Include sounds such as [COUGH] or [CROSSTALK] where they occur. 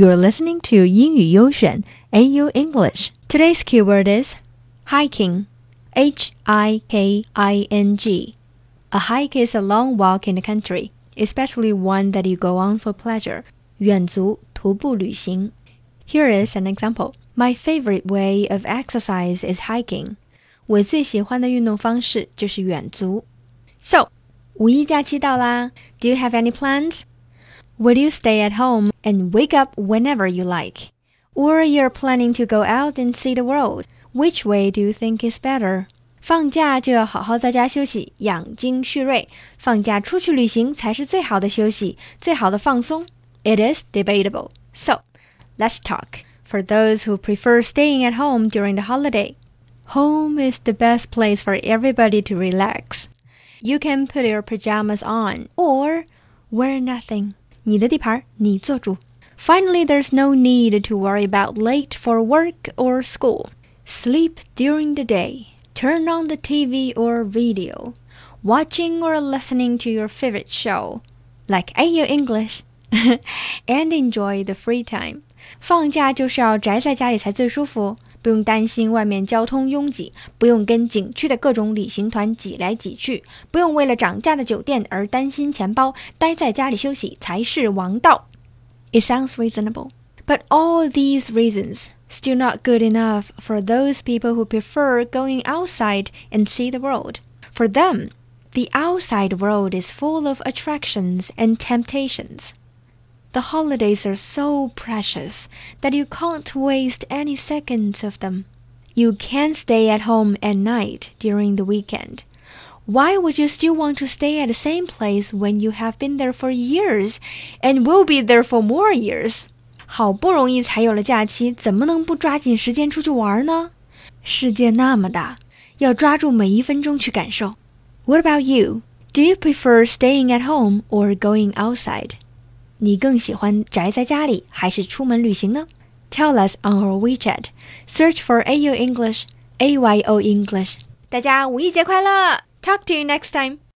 You're listening to 英语悠选 AYO English. Today's keyword is hiking. H I K I N G. A hike is a long walk in the country, especially one that you go on for pleasure. 远足徒步旅行. Here is an example. My favorite way of exercise is hiking. 我最喜欢的运动方式就是远足。So, 五一假期到啦，Do you have any plans? Will you stay at home and wake up whenever you like? Or you're planning to go out and see the world? Which way do you think is better? 放假就要好好在家休息，养精蓄锐。放假出去旅行才是最好的休息，最好的放松。It is debatable. So, let's talk. For those who prefer staying at home during the holiday, home is the best place for everybody to relax. You can put your pajamas on or wear nothing. Finally, there's no need to worry about late for work or school. Sleep during the day. Turn on the TV or video. Watching or listening to your favorite show, like AYO English, [LAUGHS] and enjoy the free time. 放假就是要宅在家里才最舒服。不用担心外面交通拥挤，不用跟景区的各种旅行团挤来挤去，不用为了涨价的酒店而担心钱包，待在家里休息才是王道。It sounds reasonable, but all these reasons still not good enough for those people who prefer going outside and see the world. For them, the outside world is full of attractions and temptations. The holidays are so precious that you can't waste any seconds of them. You can stay at home at night during the weekend. Why would you still want to stay at the same place when you have been there for years and will be there for more years? 好不容易才有了假期，怎么能不抓紧时间出去玩呢？世界那么大，要抓住每一分钟去感受。What about you? Do you prefer staying at home or going outside? 你更喜欢宅在家里还是出门旅行呢？Tell us on our WeChat. Search for AU English, AYO English. 大家五一节快乐！Talk to you next time.